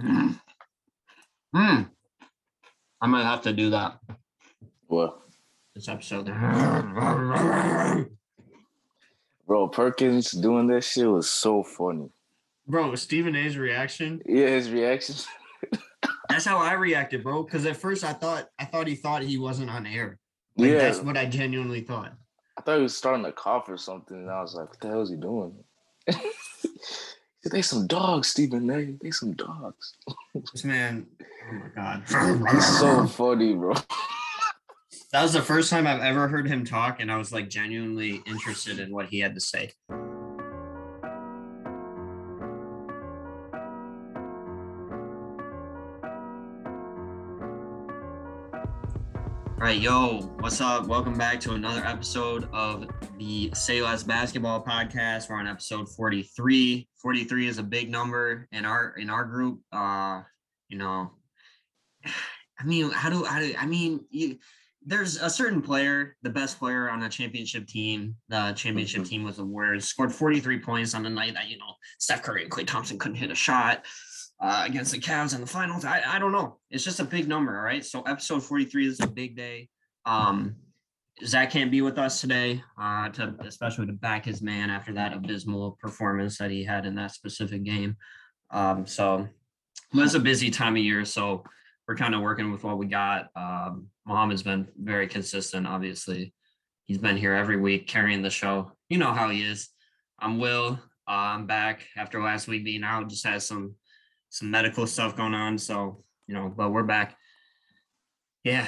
Hmm. Hmm. I might have to do that What? this episode. Bro, Perkins doing that shit was so funny. Bro, Stephen A's reaction. Yeah, his reaction. That's how I reacted, bro. Because at first I thought I thought he thought he wasn't on air. Like, yeah, that's what I genuinely thought. I thought he was starting to cough or something, and I was like, "What the hell is he doing?" they some dogs, Stephen A. They some dogs. This man, oh my god. He's so funny, bro. that was the first time I've ever heard him talk, and I was like genuinely interested in what he had to say. All right, yo, what's up? Welcome back to another episode of the Say Less Basketball Podcast. We're on episode 43. 43 is a big number in our in our group. Uh, you know, I mean, how do how do I mean you there's a certain player, the best player on a championship team, the championship Mhm. team was the Warriors, scored 43 points on the night that, you know, Steph Curry and Klay Thompson couldn't hit a shot uh, against the Cavs in the finals. I, I don't know. It's just a big number, all right? So episode 43 is a big day. Um, Zach can't be with us today, uh, to especially to back his man after that abysmal performance that he had in that specific game. Um, so it was a busy time of year, so we're kind of working with what we got. Um, Mohammed's been very consistent, obviously. He's been here every week carrying the show. You know how he is. I'm Will. Uh, I'm back after last week being out, just had some some medical stuff going on. So, you know, but we're back. Yeah.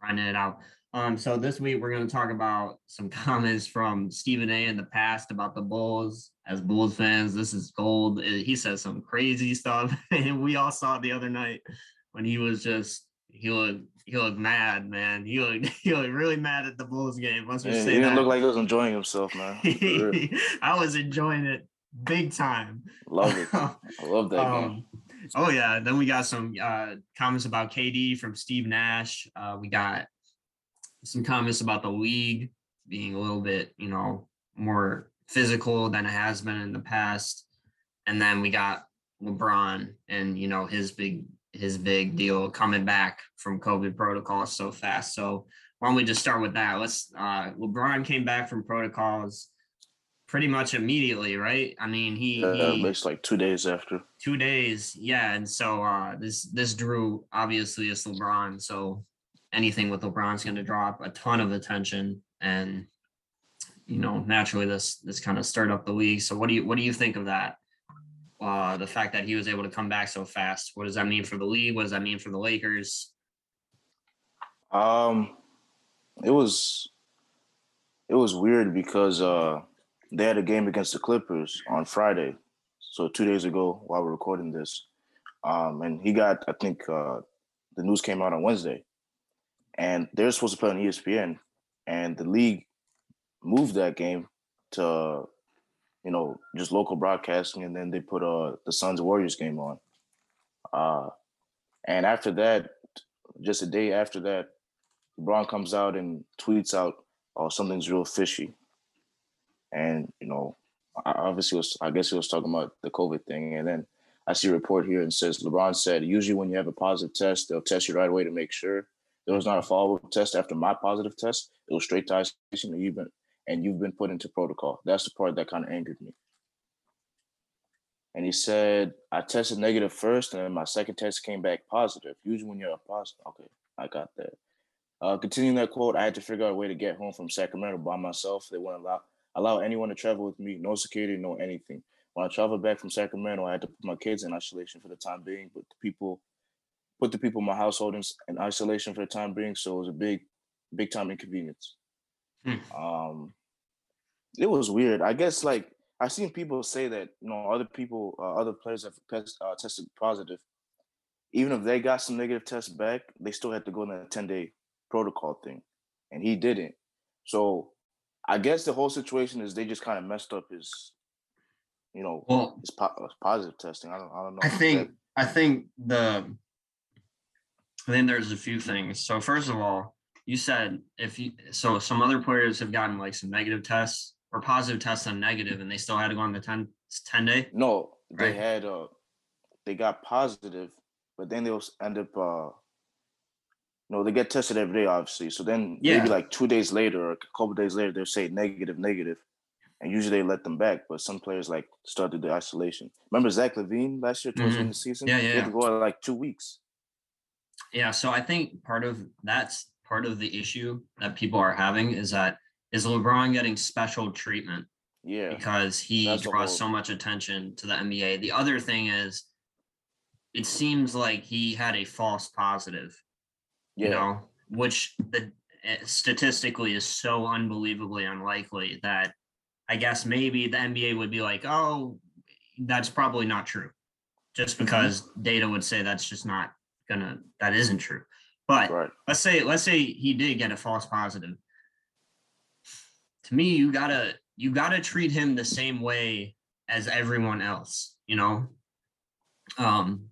Grinding it out. Um, so this week we're going to talk about some comments from Stephen A in the past about the Bulls. As Bulls fans, this is gold. Uh, He says some crazy stuff, and we all saw it the other night when he was just he looked he looked mad, man. He looked he looked really mad at the Bulls game. Let's just Yeah, he didn't that. look like he was enjoying himself, man. I was enjoying it big time. Love it. I love that game. Um, oh yeah. Then we got some uh, comments about KD from Steve Nash. Uh, we got some comments about the league being a little bit, you know, more physical than it has been in the past. And then we got LeBron and you know his big his big deal coming back from COVID protocols so fast. So why don't we just start with that? Let's uh LeBron came back from protocols pretty much immediately, right? I mean, he, Uh, he it's like two days after. two days yeah and so uh this this drew obviously it's lebron so anything with lebron's going to drop a ton of attention and you know naturally this this kind of stirred up the league so what do you what do you think of that uh the fact that he was able to come back so fast what does that mean for the league what does that mean for the lakers Um, it was it was weird because uh they had a game against the Clippers on Friday, so two days ago while we're recording this. Um, and he got I think uh the news came out on Wednesday, and they're supposed to play on ESPN, and the league moved that game to you know just local broadcasting, and then they put uh the Suns Warriors game on. Uh, and after that, just a day after that, LeBron comes out and tweets out, "Oh, something's real fishy," and you know, obviously, was I guess he was talking about the COVID thing, and then I see a report here and says LeBron said, "Usually, when you have a positive test, they'll test you right away to make sure." There was not a follow-up test after my positive test. It was straight to isolation, and you've been and you've been put into protocol. That's the part that kind of angered me. And he said, I tested negative first, and then my second test came back positive. Usually, when you're a positive, okay, I got that. Uh, continuing that quote, I had to figure out a way to get home from Sacramento by myself. They wouldn't allow allow anyone to travel with me, no security, no anything. When I traveled back from Sacramento, I had to put my kids in isolation for the time being, but the people put the people in my household in, in isolation for the time being. So it was a big, big time inconvenience. Hmm. Um, it was weird. I guess like I've seen people say that you know other people, uh, other players have test, uh, tested positive. Even if they got some negative tests back, they still had to go in a ten day protocol thing, and he didn't. So I guess the whole situation is they just kind of messed up his, you know, well his, po- his positive testing. I don't, I don't know. I think that- I think the I think there's a few things. So first of all, you said if you so some other players have gotten like some negative tests or positive tests and negative and they still had to go on the 10, 10 day. no, they Right. had uh, they got positive, but then they'll end up uh you know, they get tested every day, obviously. So then Yeah. maybe like two days later or a couple days later, they'll say negative, negative, and usually they let them back. But some players like started the isolation. Remember Zach LaVine last year towards the end of the season? Mm-hmm. Yeah, He yeah, had to go out like two weeks. Yeah, so I think part of that's part of the issue that people are having is that is LeBron getting special treatment Yeah, because he That's draws so much attention to the NBA. The other thing is it seems like he had a false positive, yeah, you know, which the eh, statistically is so unbelievably unlikely that I guess maybe the NBA would be like, "Oh, that's probably not true." Just Mm-hmm. because data would say that's just not gonna that isn't true. But right. let's say let's say he did get a false positive to me you gotta you gotta treat him the same way as everyone else you know um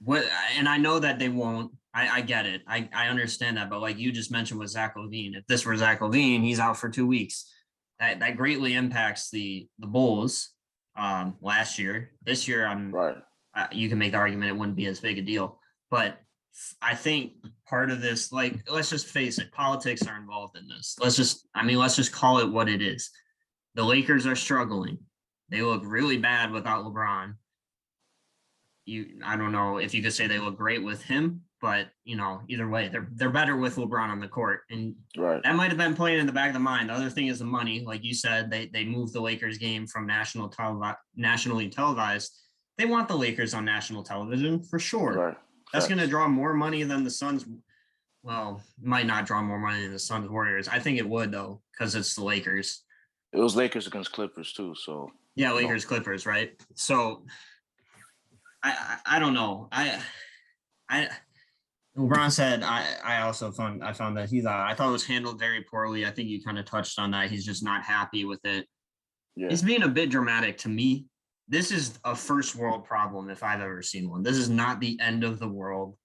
what and i know that they won't i i get it i i understand that but like you just mentioned with zach lavine if this were zach lavine he's out for two weeks that that greatly impacts the the bulls um last year this year i'm Right. uh, you can make the argument it wouldn't be as big a deal. But I think part of this, like, let's just face it, politics are involved in this. Let's just, I mean, let's just call it what it is. The Lakers are struggling. They look really bad without LeBron. You, I don't know if you could say they look great with him, but you know, either way, they're they're better with LeBron on the court. And Right. that might have been playing in the back of the mind. The other thing is the money. Like you said, they they moved the Lakers game from national televi- nationally televised. They want the Lakers on national television for sure. Right. That's going to draw more money than the Suns. Well, might not draw more money than the Suns Warriors. I think it would though, because it's the Lakers. It was Lakers against Clippers too. So Yeah, Lakers Clippers, right? So I, I I don't know. I I LeBron said I I also found I found that he thought I thought it was handled very poorly. I think you kind of touched on that. He's just not happy with it. yeah, He's being a bit dramatic to me. This is a first world problem if I've ever seen one. This is not the end of the world.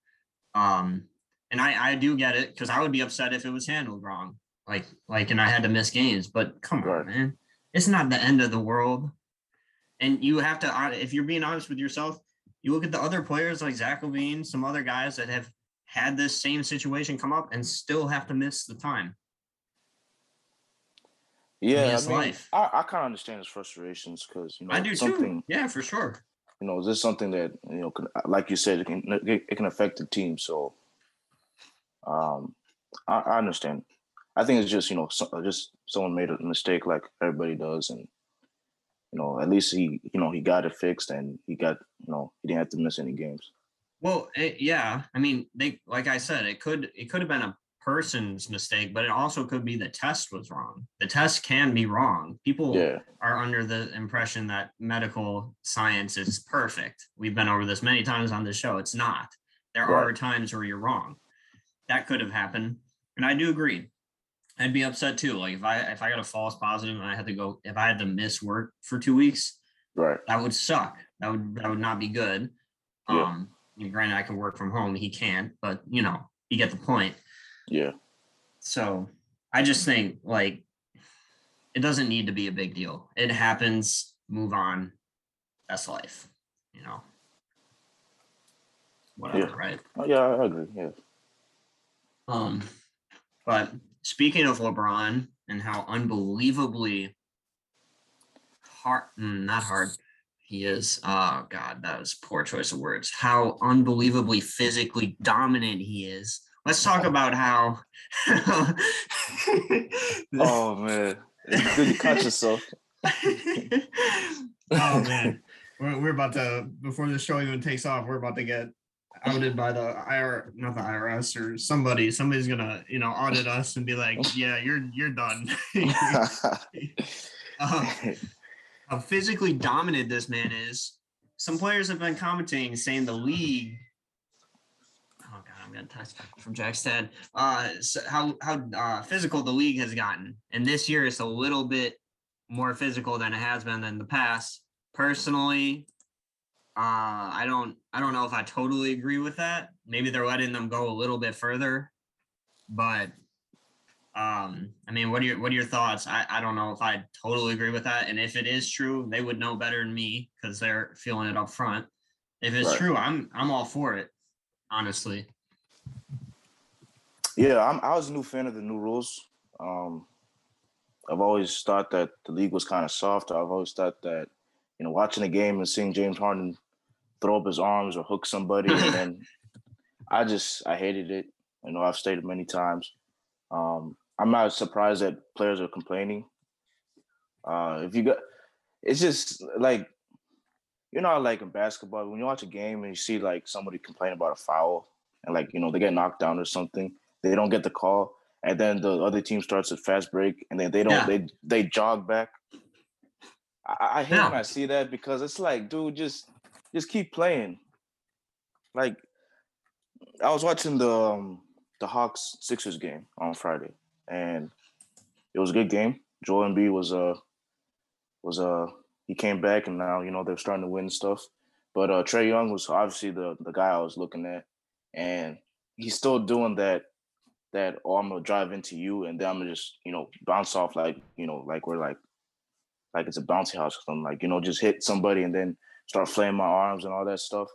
Um and I I do get it because I would be upset if it was handled wrong. Like like and I had to miss games, but come Right. on, man. It's not the end of the world. And you have to if you're being honest with yourself, you look at the other players like Zach LaVine, some other guys that have had this same situation come up and still have to miss the time. yeah. I, mean, life. I, I kind of understand his frustrations because you know I do something. too. Yeah, for sure. you know, this is something that you know, can, like you said, it can it, it can affect the team. So, um, I, I understand. I think it's just you know, so, just someone made a mistake, like everybody does, and you know, at least he, you know, he got it fixed, and he got, you know, he didn't have to miss any games. Well, it, yeah. I mean, they like I said, it could it could have been a person's mistake, but it also could be the test was wrong. The test can be wrong. People Yeah, are under the impression that medical science is perfect. We've been over this many times on this show. It's not. There are times where you're wrong. That could have happened, and I do agree. I'd be upset too. Like if I if I got a false positive and I had to go if I had to miss work for two weeks, right. that would suck. That would that would not be good. Yeah. Um, Mean, granted, I can work from home. He can't, but you know, you get the point. Yeah, So I just think like it doesn't need to be a big deal. It happens. Move on. That's life. You know. Whatever, Yeah. right? oh, yeah, I agree. Yeah, Um, but speaking of LeBron and how unbelievably hard, mm, not hard, he is. Oh God, that was poor choice of words. How unbelievably physically dominant he is. Let's talk about how. Oh man, it's good you caught yourself. oh man, we're, we're about to before the show even takes off, we're about to get outed by the IR, not the IRS or somebody. Somebody's gonna you know audit us and be like, yeah, you're you're done. um, how physically dominant this man is. Some players have been commenting saying the league. Oh god, I'm gonna text from Jack's dad. Uh, so how how uh, physical the league has gotten, and this year it's a little bit more physical than it has been in the past. Personally, uh, I don't I don't know if I totally agree with that. Maybe they're letting them go a little bit further, but um, I mean, what are your what are your thoughts? I, I don't know if I totally agree with that. And if it is true, they would know better than me because they're feeling it up front. If it's Right. true, I'm I'm all for it. Honestly. Yeah, I'm, I was a new fan of the new rules. Um, I've always thought that the league was kind of soft. I've always thought that, you know, watching a game and seeing James Harden throw up his arms or hook somebody, and then I just I hated it. You know, I've stated many times. Um, I'm not surprised that players are complaining. Uh, if you got, it's just like, you know, like in basketball, when you watch a game and you see like somebody complain about a foul and like you know they get knocked down or something, they don't get the call, and then the other team starts a fast break, and then they don't Yeah. they they jog back. I, I hate Yeah. when I see that because it's like, dude, just just keep playing. Like, I was watching the um, the Hawks Sixers game on Friday, and it was a good game. Joel Embiid was uh was uh he came back, and now you know they're starting to win stuff. But uh Trae Young was obviously the the guy I was looking at, and he's still doing that that oh I'm gonna drive into you, and then I'm gonna just you know bounce off like you know like we're like like it's a bouncy house or something like you know just hit somebody and then start flaying my arms and all that stuff.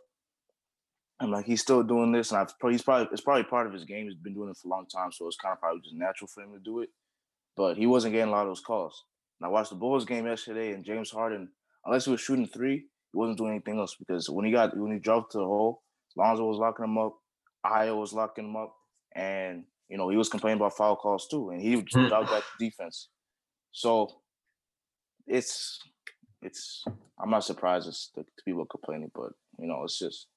I'm like, he's still doing this, and I've probably he's probably it's probably part of his game. He's been doing it for a long time, so it's kind of probably just natural for him to do it. But he wasn't getting a lot of those calls. And I watched the Bulls game yesterday, and James Harden, unless he was shooting three, he wasn't doing anything else because when he got when he dropped to the hole, Lonzo was locking him up, Ayo was locking him up, and you know he was complaining about foul calls too, and he Hmm. dropped back to defense. So it's it's I'm not surprised it's the people complaining, but you know it's just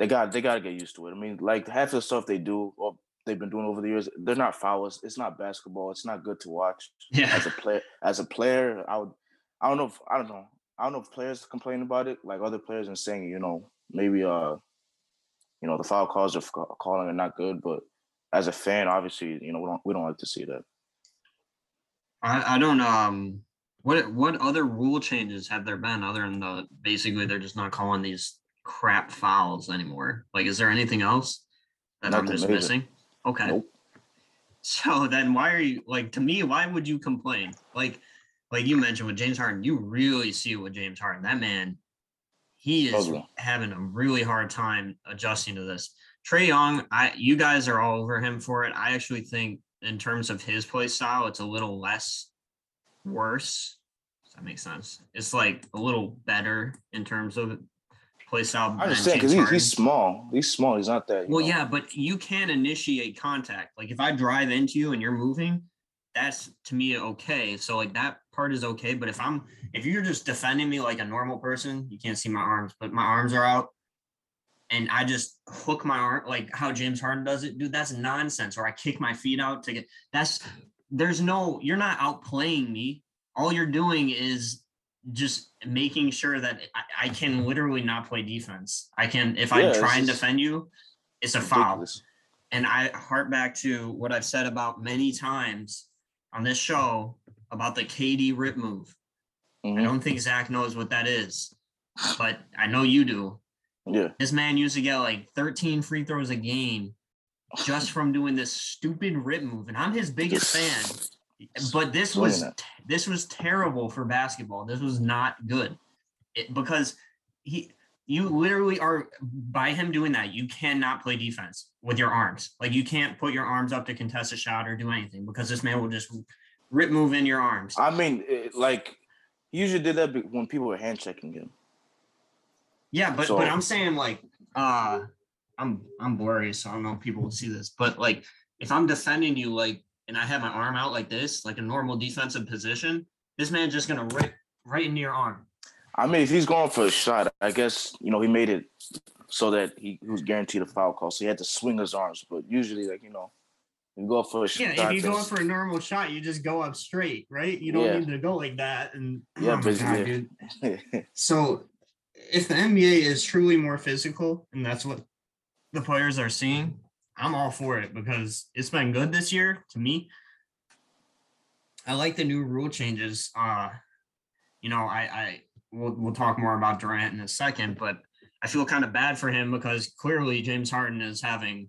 they got they got to get used to it. I mean, like half the stuff they do or they've been doing over the years, they're not fouls. It's not basketball. It's not good to watch. Yeah. As a player, as a player, I would I don't know if I don't know. I don't know if players complain about it, like other players and saying, you know, maybe uh, you know, the foul calls are calling are not good, but as a fan, obviously, you know, we don't we don't like to see that. I, I don't um what what other rule changes have there been other than the basically they're just not calling these crap fouls anymore? Like is there anything else that I'm just missing? Okay. Nope. So then why are you like to me, why would you complain? Like like you mentioned with James Harden, you really see it with James Harden. That man, he is Ugly. having a really hard time adjusting to this. Trae Young, I you guys are all over him for it. I actually think in terms of his play style, it's a little less worse. Does that make sense? It's like a little better in terms of play style. I understand because he's, he's small. He's small. He's not that. Well, know. yeah, but you can initiate contact. Like if I drive into you and you're moving, that's to me okay. So like that part is okay. But if I'm if you're just defending me like a normal person, you can't see my arms, but my arms are out, and I just hook my arm like how James Harden does it, dude, that's nonsense. Or I kick my feet out to get that's there's no you're not outplaying me. All you're doing is just making sure that I, I can literally not play defense. I can if Yeah, I try and defend you, it's a foul. Ridiculous. And I hark back to what I've said about many times on this show about the KD rip move. I Mhm. don't think Zach knows what that is, but I know you do. Yeah. This man used to get like 13 free throws a game just from doing this stupid rip move. And I'm his biggest fan. But this was this was terrible for basketball. This was not good. It, because he you literally are by him doing that, you cannot play defense with your arms. Like you can't put your arms up to contest a shot or do anything because this man will just rip move in your arms. I mean, it, like he usually did that when people were hand checking him. Yeah, but So- but I'm saying like uh I'm I'm blurry, so I don't know if people will see this. But like if I'm defending you like and I have my arm out like this, like a normal defensive position, this man's just gonna rip right into your arm. I mean, if he's going for a shot, I guess you know he made it so that he, he was guaranteed a foul call, so he had to swing his arms. But usually, like you know, you go for a shot. Yeah, shot. if you go that's- for a normal shot, you just go up straight, right? You don't Yeah. need to go like that. And Yeah, oh but- God, yeah. So if the NBA is truly more physical, and that's what the players are seeing, I'm all for it because it's been good this year to me. I like the new rule changes. Uh, you know, I, I we'll we'll talk more about Durant in a second, but I feel kind of bad for him because clearly James Harden is having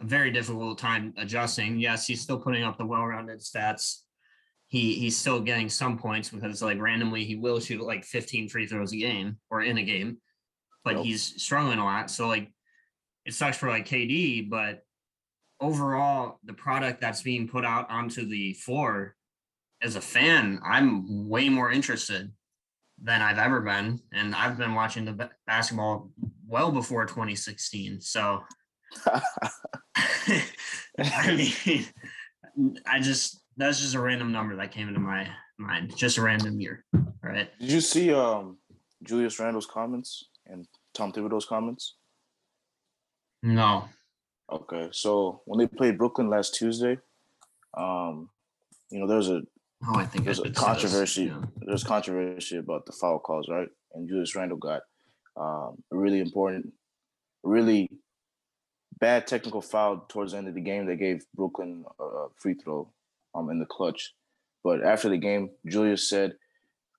a very difficult time adjusting. Yes, he's still putting up the well-rounded stats. He he's still getting some points because like randomly he will shoot like 15 free throws a game or in a game. but Yep. he's struggling a lot. So like it sucks for like KD, but overall the product that's being put out onto the floor as a fan, I'm way more interested than I've ever been. And I've been watching the ba- basketball well before 2016. So I mean, I just that's just a random number that came into my mind. Just a random year. Right. Did you see um Julius Randle's comments and Tom Thibodeau's comments? No. Okay, so when they played Brooklyn last Tuesday, um, you know, there's a Oh, I think there's a did see this, controversy. yeah. There's controversy about the foul calls, right? And Julius Randle got um, a really important, really bad technical foul towards the end of the game. They gave Brooklyn a a free throw um, in the clutch. But after the game, Julius said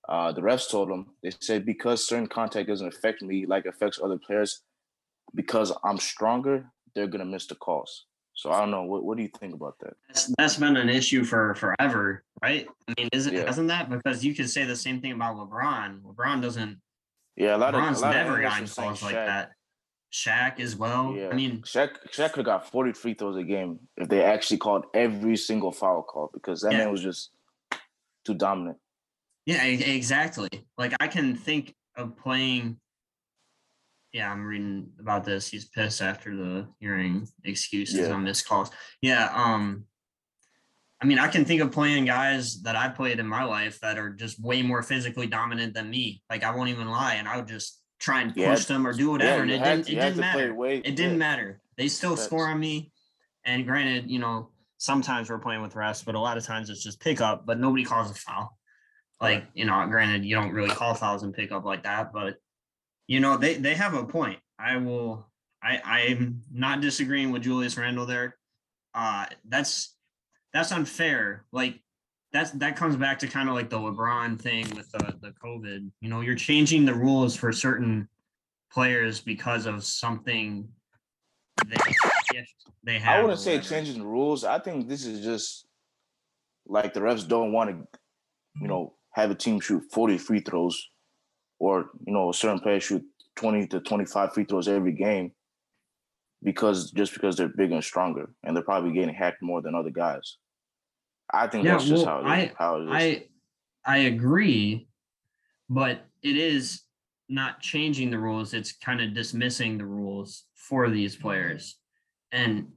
uh, the refs told him they said because certain contact doesn't affect me like affects other players, because I'm stronger, they're gonna miss the calls. So I don't know. What what do you think about that? That's, that's been an issue for forever, right? I mean, isn't Yeah. hasn't that? Because you could say the same thing about LeBron. LeBron doesn't. Yeah, a lot of LeBron's never gotten calls like Shaq- that. Shaq as well. Yeah, I mean, Shaq Shaq could have got 40 free throws a game if they actually called every single foul call because that Yeah. man was just too dominant. Yeah, exactly. Like I can think of playing. Yeah, I'm reading about this. He's pissed after the hearing excuses Yeah. on missed calls. Yeah. Um. I mean, I can think of playing guys that I played in my life that are just way more physically dominant than me. Like I won't even lie, and I would just try and Yeah, push them or do whatever, and it didn't. It didn't matter. way- It didn't yeah. matter. They still Facts. score on me. And granted, you know, sometimes we're playing with refs, but a lot of times it's just pickup, but nobody calls a foul. Like, you know, granted, you don't really call fouls and pickup like that, but you know, they they have a point. I will I I'm not disagreeing with Julius Randle there. Uh that's that's unfair. Like that's that comes back to kind of like the LeBron thing with the the COVID. You know, you're changing the rules for certain players because of something they they have. I wouldn't say changing the rules. I think this is just like the refs don't want to, you know, have a team shoot 40 free throws or, you know, a certain player shoot 20 to 25 free throws every game because just because they're bigger and stronger and they're probably getting hacked more than other guys. I think Yeah, that's just well, how it is. I- how it is. I I agree, but it is not changing the rules. It's kind of dismissing the rules for these mm-hmm. players. And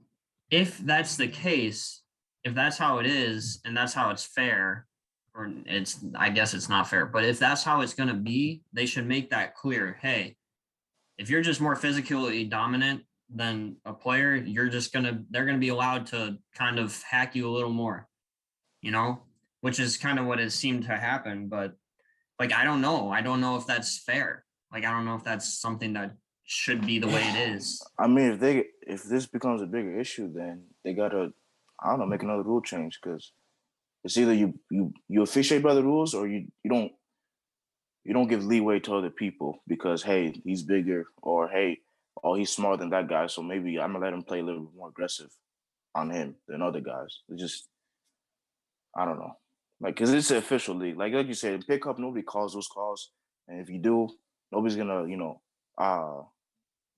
if that's the case, if that's how it is and that's how it's fair, or it's I guess it's not fair, but if that's how it's gonna be, they should make that clear. Hey, if you're just more physically dominant than a player, you're just gonna they're gonna be allowed to kind of hack you a little more you know, which is kind of what has seemed to happen. But like, I don't know. I don't know if that's fair. Like, I don't know if that's something that should be the way it is. I mean, if they if this becomes a bigger issue, then they gotta I don't know make another rule change because it's either you you you officiate by the rules or you you don't you don't give leeway to other people because hey he's bigger or hey oh he's smaller than that guy so maybe I'm gonna let him play a little bit more aggressive on him than other guys. It just I don't know like because it's an official league like like you said pick up nobody calls those calls and if you do nobody's gonna you know uh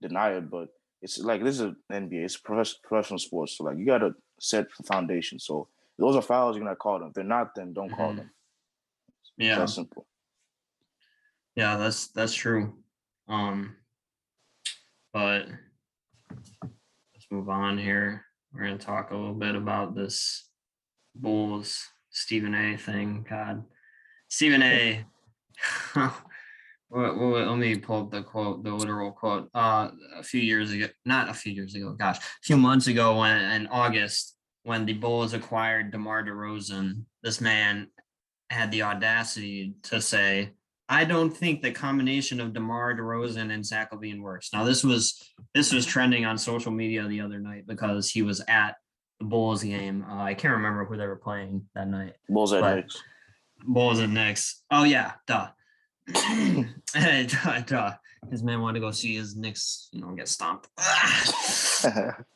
deny it, but it's like this is NBA. It's professional sports, so like you gotta set foundation. So those are fouls. You're gonna call them. If they're not, then don't call Mhm. them. Yeah. That's simple. Yeah, that's that's true. Um, but let's move on here. We're gonna talk a little bit about this Bulls Stephen A. thing. God, Stephen A. Wait, wait, let me pull up the quote, the literal quote. Uh, a few years ago, not a few years ago, gosh, a few months ago, when in August, when the Bulls acquired DeMar DeRozan, this man had the audacity to say, I don't think the combination of DeMar DeRozan and Zach LaVine works. Now this was this was trending on social media the other night because he was at the Bulls game. Uh, I can't remember who they were playing that night. Bulls at Knicks. Bulls and Knicks. Oh yeah, duh. duh, duh. His man wanted to go see his Knicks, you know, get stomped.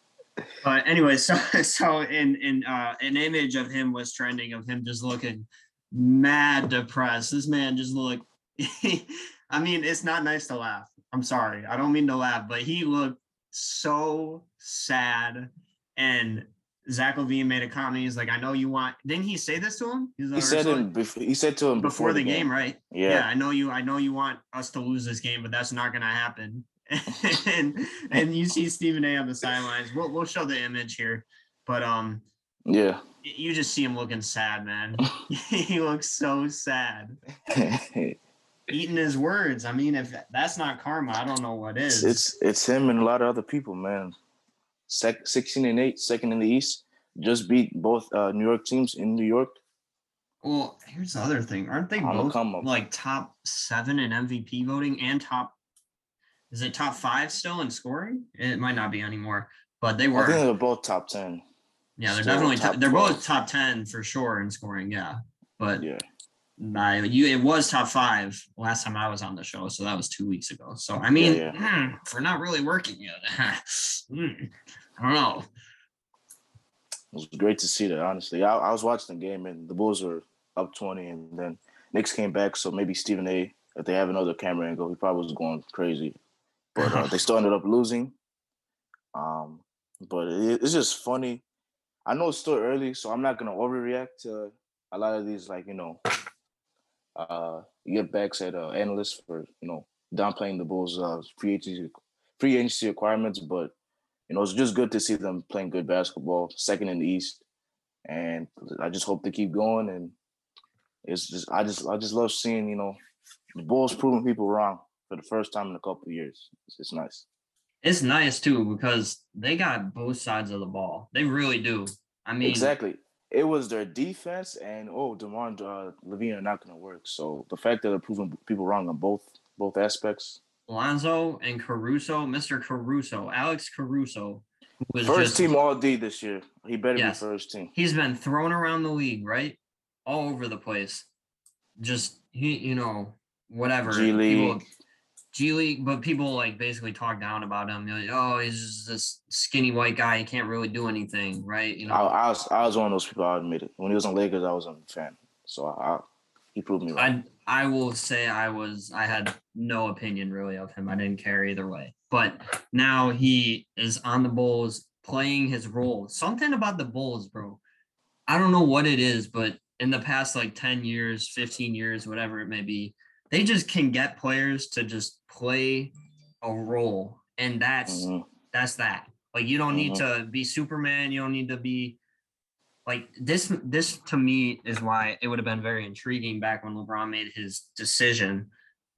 But anyway, so so in in uh, an image of him was trending of him just looking mad depressed. This man just looked. I mean, it's not nice to laugh. I'm sorry. I don't mean to laugh, but he looked so sad. And Zach LaVine made a comment. He's like, I know you want didn't he say this to him? He's He said him before. He said to him before the game, right? Yeah. yeah, I know you. I know you want us to lose this game, but that's not going to happen. and and you see Stephen A. on the sidelines. We'll we'll show the image here, but um, Yeah. you just see him looking sad, man. he looks so sad, eating his words. I mean, if that's not karma, I don't know what is. it's, it's him and a lot of other people, man. Sec, 16 and 8, second in the East. Just beat both uh, New York teams in New York. well. Here's the other thing: aren't they the both like top seven in MVP voting and top? Is it top five still in scoring? It might not be anymore, but they were. I think they're both top 10. Yeah, they're Still definitely top top, they're both top ten for sure in scoring. Yeah, but Yeah. by you, it was top five last time I was on the show, so that was two weeks ago. So I mean, yeah. hmm, if we're not really working yet, hmm, I don't know. It was great to see that, honestly. I, I was watching the game and the Bulls were up 20, and then Knicks came back. So maybe Stephen A., if they have another camera angle, he probably was going crazy. But uh, they still ended up losing. Um, but it, it's just funny. I know it's still early, so I'm not going to overreact to a lot of these, like, you know, uh, get backs at uh, analysts for, you know, downplaying the Bulls' uh, free agency, free agency requirements. But you know, it's just good to see them playing good basketball, second in the East, and I just hope they keep going. And it's just, I just, I just love seeing, you know, the Bulls proving people wrong for the first time in a couple of years. It's, it's nice. It's nice too because they got both sides of the ball. They really do. I mean, exactly. It was their defense, and oh, Demar uh, LaVine are not going to work. So the fact that they're proving people wrong on both both aspects. Lonzo and Caruso, Mr. Caruso, Alex Caruso, who was First just, team All D this year. He better Yes. be first team. he's been thrown around the league, right? All over the place. Just he, you know, whatever. G People- League. G League, but people like basically talk down about him. Like, oh, he's just this skinny white guy. He can't really do anything, right? You know, I, I was I was one of those people. I admit it. When he was on Lakers, I wasn't a fan. So I, I he proved me wrong. I I will say I was I had no opinion really of him. I didn't care either way. But now he is on the Bulls playing his role. Something about the Bulls, bro. I don't know what it is, but in the past like 10 years, 15 years, whatever it may be, they just can get players to just play a role. And that's Mhm. that's that. Like you don't need to be Superman. You don't need to be like this. This to me is why it would have been very intriguing back when LeBron made his decision.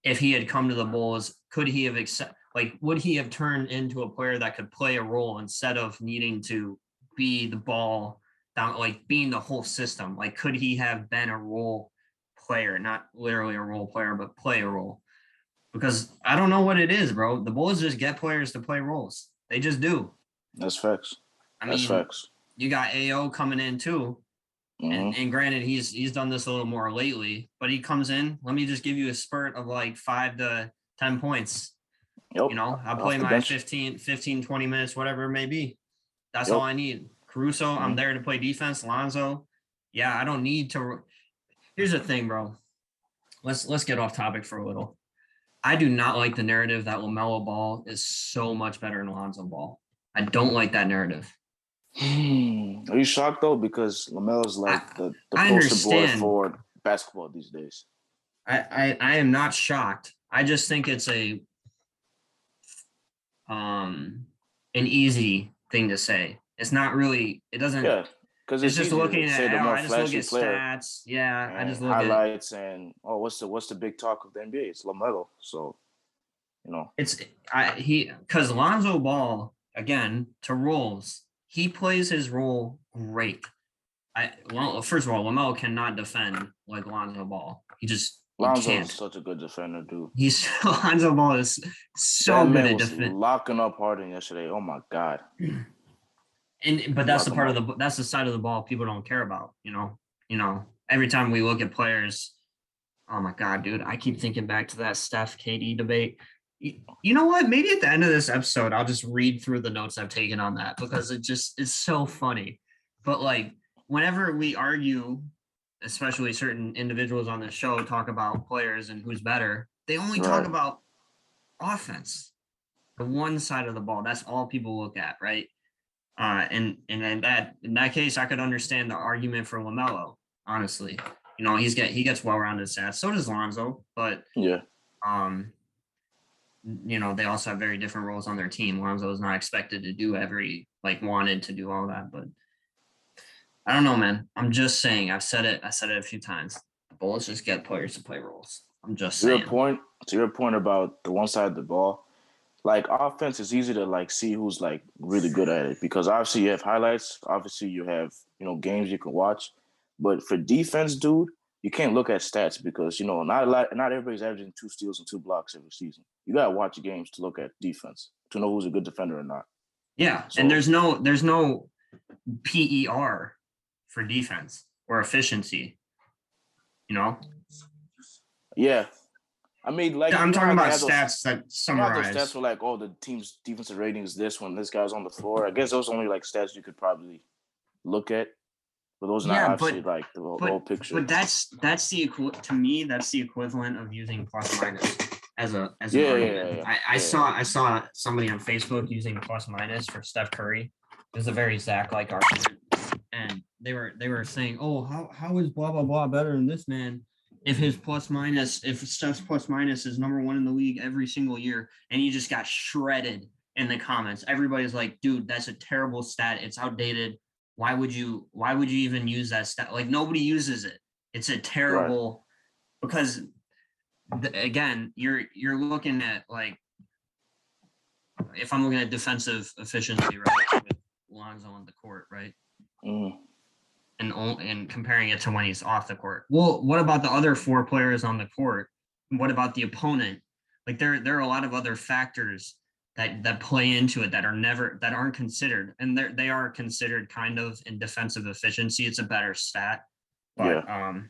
If he had come to the Bulls, could he have accept like would he have turned into a player that could play a role instead of needing to be the ball down, like being the whole system? Like could he have been a role player, not literally a role player, but play a role? Because I don't know what it is, bro. The Bulls just get players to play roles. They just do. That's facts. I That's mean, facts. you got Ayo coming in too. Mhm. And, and granted, he's he's done this a little more lately, but he comes in. Let me just give you a spurt of like five to 10 points. Yep. You know, I'll play my bench. 15, 15, 20 minutes, whatever it may be. That's Yep. all I need. Caruso, I'm Mhm. there to play defense. Lonzo, yeah, I don't need to. Here's the thing, bro. Let's let's get off topic for a little. I do not like the narrative that Lamelo Ball is so much better than Lonzo Ball. I don't like that narrative. Hmm. Are you shocked though? Because Lamelo's like the, the I poster boy for basketball these days. I, I I am not shocked. I just think it's a um an easy thing to say. It's not really. It doesn't. Yeah, because it's it's, just looking at. say the more I just look at stats. Yeah, I just look at. highlights and oh, what's the what's the big talk of the NBA? It's Lamelo. So, you know, It's I he because Lonzo Ball again to roles. He plays his role great. I well, first of all, Lamelo cannot defend like Lonzo Ball. He just Lonzo is such a good defender, dude. He's Lonzo Ball is so that good at was defend. locking up Harden yesterday. Oh my god. And but that's the part of the that's the side of the ball people don't care about. You know, you know. Every time we look at players, oh my god, dude! I keep thinking back to that Steph KD debate. You, you know what? Maybe at the end of this episode, I'll just read through the notes I've taken on that because it just is so funny. But like, whenever we argue, especially certain individuals on the show talk about players and who's better, they only talk Right. about offense. The one side of the ball. That's all people look at, right? Uh, and and in that in that case, I could understand the argument for Lamelo. Honestly, you know, he's get he gets well-rounded stats. So does Lonzo, but Yeah. um, you know, they also have very different roles on their team. Lonzo is not expected to do every like wanted to do all that, but I don't know, man. I'm just saying. I've said it. I said it a few times. The Bulls just get players to play roles. I'm just To your point, to your point about the one side of the ball, like offense is easy to like see who's like really good at it because obviously you have highlights, obviously you have you know games you can watch, but for defense, dude, you can't look at stats because you know not a lot, not everybody's averaging two steals and two blocks every season. You gotta watch games to look at defense to know who's a good defender or not. Yeah, So- and there's no there's no PER for defense or efficiency. You know, Yeah, I mean like I'm talking about those- stats that You know how summarize. those stats were like, oh, the team's defensive rating is this when this guy's on the floor. I guess those are only like stats you could probably look at, but those are Yeah, not but- obviously like the, whole- but- whole picture. But that's that's the equi- to me that's the equivalent of using plus minus as a as Yeah, argument. yeah, yeah. I, I saw I saw somebody on Facebook using plus minus for Steph Curry. It was a very Zach like argument, and they were they were saying, oh how how is blah blah blah better than this man? If his plus minus if Steph's plus minus is number one in the league every single year, and he just got shredded in the comments. Everybody's like, dude, that's a terrible stat. It's outdated. Why would you why would you even use that stat? Like nobody uses it. It's a terrible because th- again, you're you're looking at like if I'm looking at defensive efficiency, right, with Lonzo on the court, right, Mhm. And and comparing it to when he's off the court. Well, what about the other four players on the court? What about the opponent? Like there there are a lot of other factors that that play into it that are never that aren't considered, and they they are considered kind of in defensive efficiency. It's a better stat, but um,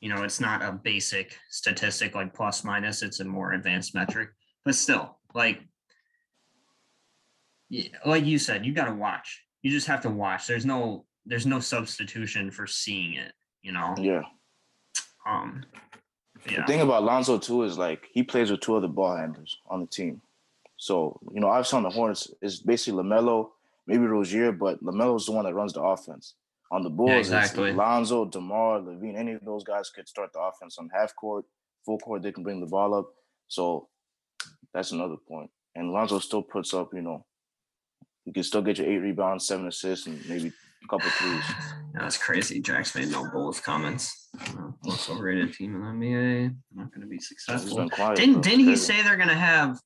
you know, it's not a basic statistic like plus minus. It's a more advanced metric, but still, like, yeah, like you said, you got to watch. You just have to watch. There's no there's no substitution for seeing it. You know. Yeah. Um. Yeah. The thing about Lonzo too is like he plays with two other ball handlers on the team. So you know, obviously on the Hornets is basically Lamelo, maybe Rozier, but Lamelo's the one that runs the offense. On the Bulls, exactly. it's Lonzo, Demar, LaVine. Any of those guys could start the offense on half court, full court. They can bring the ball up. So that's another point. And Lonzo still puts up, you know, you can still get your eight rebounds, seven assists, and maybe a couple threes. That's crazy. Jack's made no Bulls comments. Uh, Most overrated team in the NBA. Not going to be successful. quiet. Didn't didn't he say they're gonna have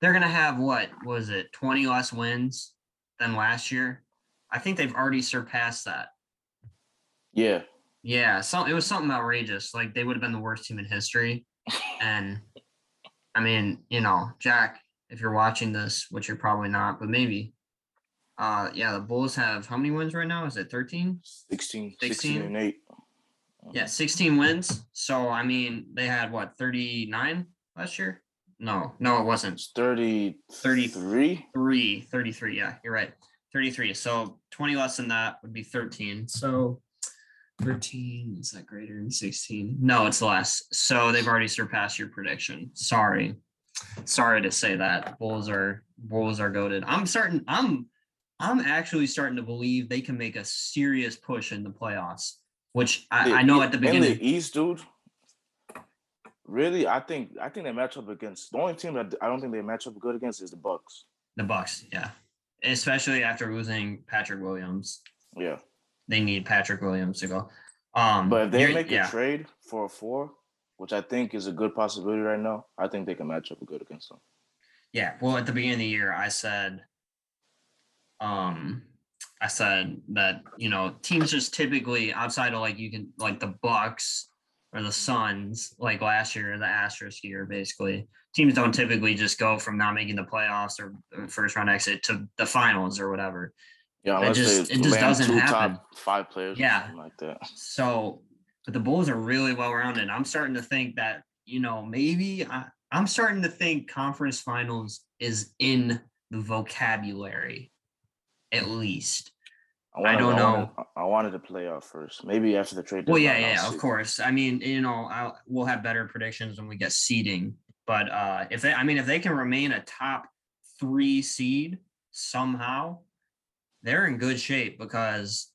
they're gonna have what was it 20 less wins than last year? I think they've already surpassed that. Yeah. Yeah, so it was something outrageous. Like they would have been the worst team in history. And I mean, you know, Jack, if you're watching this, which you're probably not, but maybe. Uh yeah, the Bulls have how many wins right now? Is it 13? 16, 16? 16 and 8. Yeah, 16 wins. So I mean, they had what 39 last year? No, no, it wasn't. It's 33. 33 33 yeah you're right 33 so 20 less than that would be 13 so 13 is that greater than 16 no it's less so they've already surpassed your prediction sorry sorry to say that bulls are bulls are goaded i'm certain i'm i'm actually starting to believe they can make a serious push in the playoffs which i, I know at the beginning. In the East, dude. Really, I think I think they match up against the only team that I don't think they match up good against is the Bucks. the bucks yeah especially after losing patrick williams Yeah, they need Patrick Williams to go. Um, but if they make yeah, a trade for a four, which I think is a good possibility right now, I think they can match up good against them. yeah. Well, at the beginning of the year, I said, um, I said that you know teams just typically outside of like you can like the Bucks or the Suns, like last year, the asterisk year, basically teams don't typically just go from not making the playoffs or or first round exit to the finals or whatever. Yeah, It just- it just doesn't happen. five players, Yeah. like that. So, but the Bulls are really well rounded. I'm starting to think that, you know, maybe I, I'm starting to think conference finals is in the vocabulary, at least. I, wanted, don't wanted- I wanted to play out first, maybe after the trade. Well, yeah, yeah, of course. I mean, you know, I'll, we'll have better predictions when we get seeding But uh, if they, I mean, if they can remain a top three seed somehow, they're in good shape because,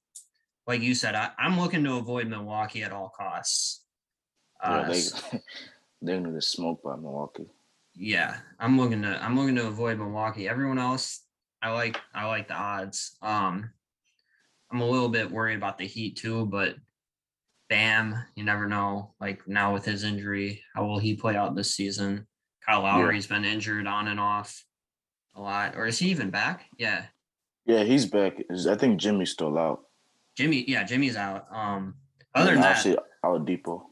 like you said, I, I'm looking to avoid Milwaukee at all costs. Yeah, Uh, they s- they're gonna get smoked by Milwaukee. yeah, I'm looking to I'm looking to avoid Milwaukee. Everyone else, I like I like the odds. Um, I'm a little bit worried about the Heat too, but Bam, you never know. Like now with his injury, how will he play out this season? Kyle Lowry's been injured on and off a lot, or is he even back? Yeah, Yeah, he's back. I think Jimmy's still out. Jimmy. Yeah, Jimmy's out. Um, other than that, obviously Oladipo.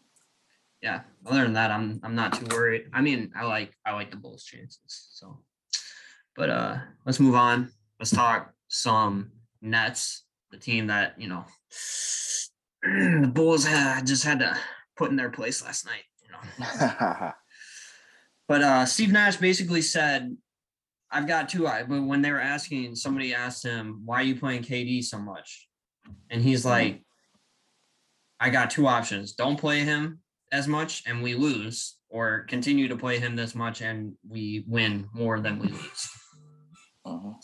yeah other than that i'm i'm not too worried i mean i like i like the bulls chances so but uh let's move on. Let's talk some nets the team that you know the bulls had just had to put in their place last night you know. But uh steve nash basically said i've got two eye but when they were asking somebody asked him why are you playing kd so much? And he's like i got two options. Don't play him as much and we lose or continue to play him this much and we win more than we lose Mhm.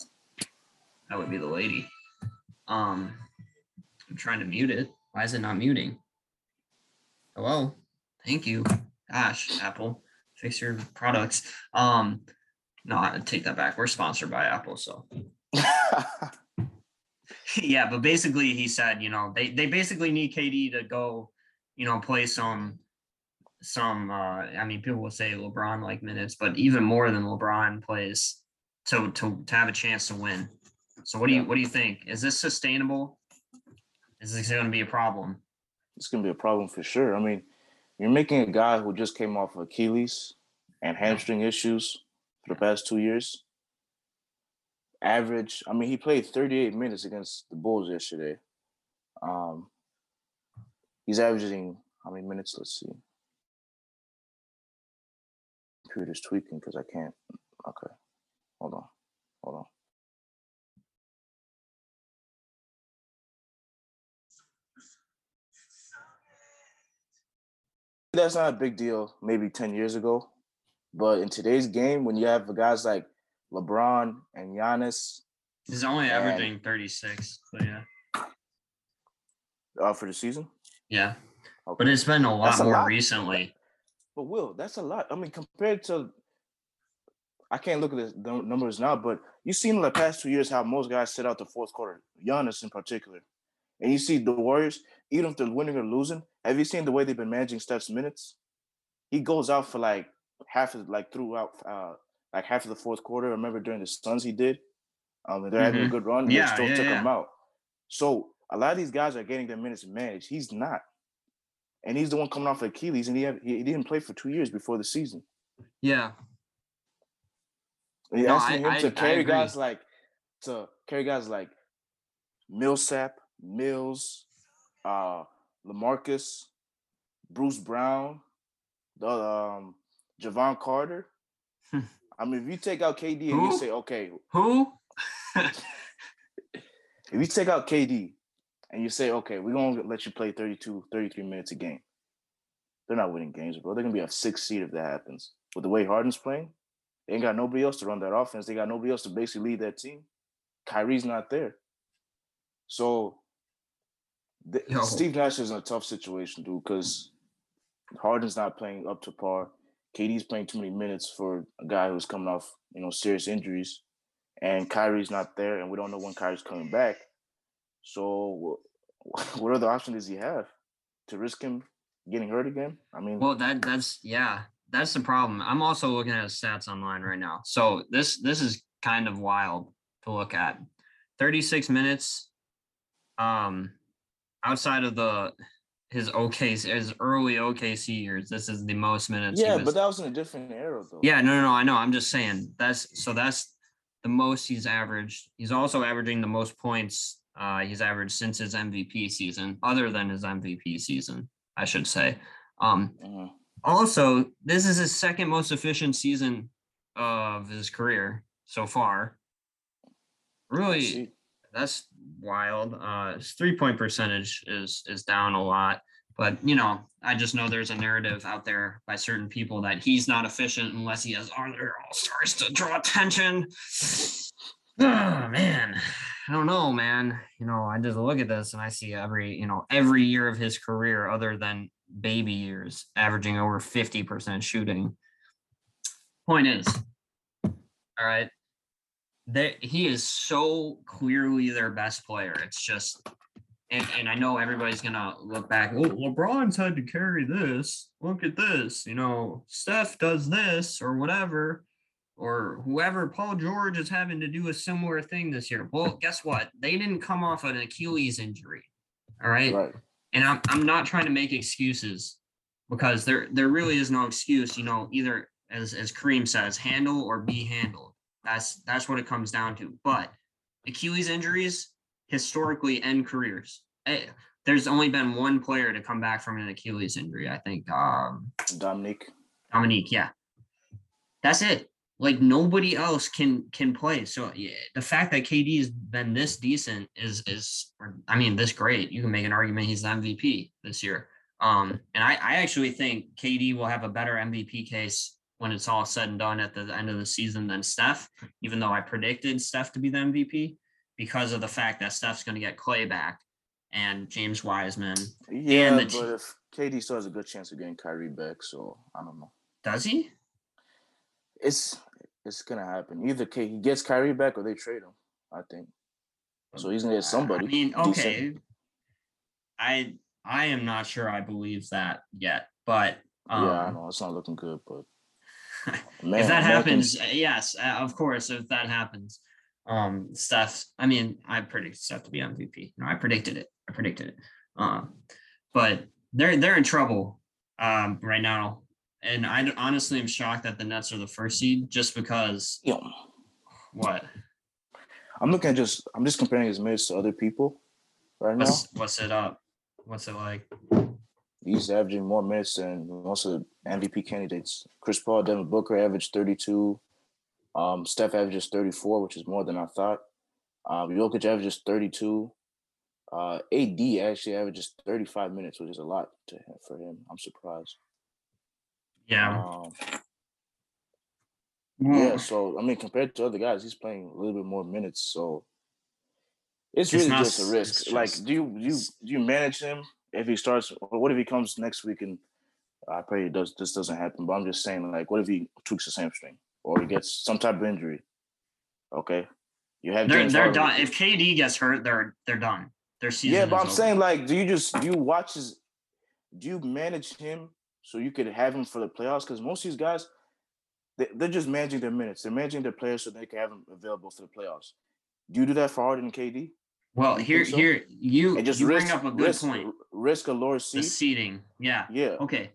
that would be the lady. Um i'm trying to mute it. Why is it not muting? Hello? Thank you. Gosh apple fix your products. Um no i take that back. We're sponsored by apple so. Yeah, but basically he said, you know, they they basically need KD to go, you know, play some some uh I mean people will say LeBron like minutes, but even more than LeBron plays to to to have a chance to win. So what do you what do you think? Is this sustainable? Is this going to be a problem? it's gonna be a problem for sure. I mean, you're making a guy who just came off Achilles and hamstring issues for the past two years. Average. I mean, he played 38 minutes against the Bulls yesterday. Um, he's averaging how many minutes? Let's see. Computer's tweaking because I can't. Okay, hold on, hold on. That's not a big deal. Maybe 10 years ago, but in today's game, when you have guys like LeBron and Giannis He's only And- averaging 36. But yeah. uh, for the season, Yeah. okay. But it's been a lot That's a more lot. recently. But Will, that's a lot. I mean, compared to, I can't look at the numbers now, but you've seen in the past two years how most guys sit out the fourth quarter, Giannis in particular. And you see the Warriors, even if they're winning or losing, have you seen the way they've been managing Steph's minutes? He goes out for like half of like throughout uh like half of the fourth quarter. I remember during the Suns he did. Um, and they're having a good run. They Yeah, still yeah, took him out. So a lot of these guys are getting their minutes managed. He's not. And he's the one coming off Achilles, and he had, he, he didn't play for two years before the season. Yeah. You're No, asking I- him I- to carry guys like to carry guys like Millsap, Mills, uh, Lamarcus, Bruce Brown, the um, Jevon Carter. I mean, if you take out KD and you say, okay, Who? if you take out KD and you say, okay, we're going to let you play 32, 33 minutes a game, they're not winning games, bro. They're going to be a six seed if that happens. With the way Harden's playing, they ain't got nobody else to run that offense. They got nobody else to basically lead that team. Kyrie's not there. So the, Steve Nash is in a tough situation, dude, because Harden's not playing up to par. KD's playing too many minutes for a guy who's coming off, you know, serious injuries. And Kyrie's not there, and we don't know when Kyrie's coming back. So what other option does he have? To risk him getting hurt again? I mean, Well, that that's yeah, that's the problem. I'm also looking at his stats online right now. So this this is kind of wild to look at. 36 minutes. Um, outside of the his OKC his early OKC years, this is the most minutes. yeah, was- but that was in a different era, though. yeah, no, no, no. I know. I'm just saying that's so that's the most he's averaged. He's also averaging the most points uh, he's averaged since his MVP season, other than his MVP season, I should say. Um, Mhm. Also, this is his second most efficient season of his career so far. Really, that's wild. Uh, his three point percentage is is down a lot. But you know, I just know there's a narrative out there by certain people that he's not efficient unless he has other all stars to draw attention. Oh man, I don't know, man. You know, I just look at this and I see every, you know, every year of his career, other than baby years, averaging over 50% shooting. Point is, all right, that he is so clearly their best player. It's just and, and I know everybody's gonna look back. Oh, LeBron's had to carry this. Look at this. You know, Steph does this or whatever, or whoever. Paul George is having to do a similar thing this year. Well, guess what? They didn't come off an Achilles injury. All right. Right. And I'm I'm not trying to make excuses because there there really is no excuse. You know, either as as Kareem says, handle or be handled. That's that's what it comes down to. But Achilles injuries historically end careers. Eh, There's only been one player to come back from an Achilles injury. I think um, Dominique. Dominique. Yeah, that's it. Like nobody else can can play. So yeah, the fact that KD has been this decent is is I mean this great. You can make an argument he's the MVP this year. Um, and I I actually think KD will have a better MVP case when it's all said and done at the end of the season than Steph. Even though I predicted Steph to be the MVP because of the fact that Steph's going to get Klay back and James Wiseman. Yeah, the but if KD still has a good chance of getting Kyrie back, so I don't know. Does he? It's it's gonna happen. Either he gets Kyrie back or they trade him. I think. So he's gonna get somebody. I mean, decent. okay. I I am not sure I believe that yet, but um, yeah, I know it's not looking good, but man, if that happens, uh, yes, uh, of course, if that happens, um, Steph. I mean, I predict Steph to be MVP. No, I predicted it. I predicted it. Um, but they're they're in trouble um right now, and I honestly am shocked that the Nets are the first seed just because Yo, what I'm looking at just I'm just comparing his minutes to other people right now. what's what's it up? What's it like? He's averaging more minutes than most of the MVP candidates. Chris Paul, Devin Booker averaged 32. Um, Steph averages 34, which is more than I thought. Um, Jokic averages 32. Uh, AD actually averages 35 minutes, which is a lot to him, for him. I'm surprised. Yeah. Um, yeah, so I mean, compared to other guys, he's playing a little bit more minutes. So it's It's really not just a risk. it's like, do you do you do you manage him if he starts? Or what if he comes next week and I pray it does this doesn't happen. But I'm just saying, like, what if he tweaks his hamstring or he gets some type of injury? Okay, you have They're James they're Harden. done. If KD gets hurt, they're they're done. Their season. Yeah, but I'm over. saying, like, do you just do you watch his? Do you manage him so you could have him for the playoffs? Because most of these guys, they, they're just managing their minutes. They're managing their players so they can have them available for the playoffs. Do you do that for Harden and KD? Well, here so? here you And just you risk bring up a good risk, point. Risk a lower The seating. Yeah. Yeah. Okay.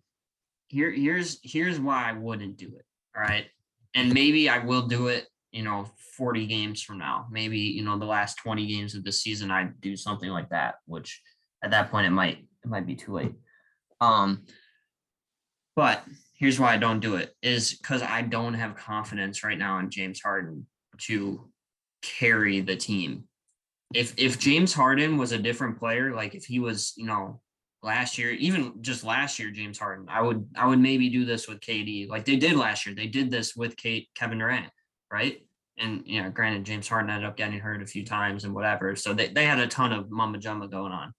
Here here's here's why I wouldn't do it. All right. And maybe I will do it, you know, 40 games from now. Maybe, you know, the last 20 games of the season I do something like that, which at that point it might it might be too late. Um but here's why I don't do it is because I don't have confidence right now in James Harden to carry the team. If if James Harden was a different player, like if he was, you know, last year, even just last year, James Harden, I would I would maybe do this with KD, like they did last year. They did this with Kate Kevin Durant, right? And you know, granted, James Harden ended up getting hurt a few times and whatever. So they, they had a ton of mumba jumba going on.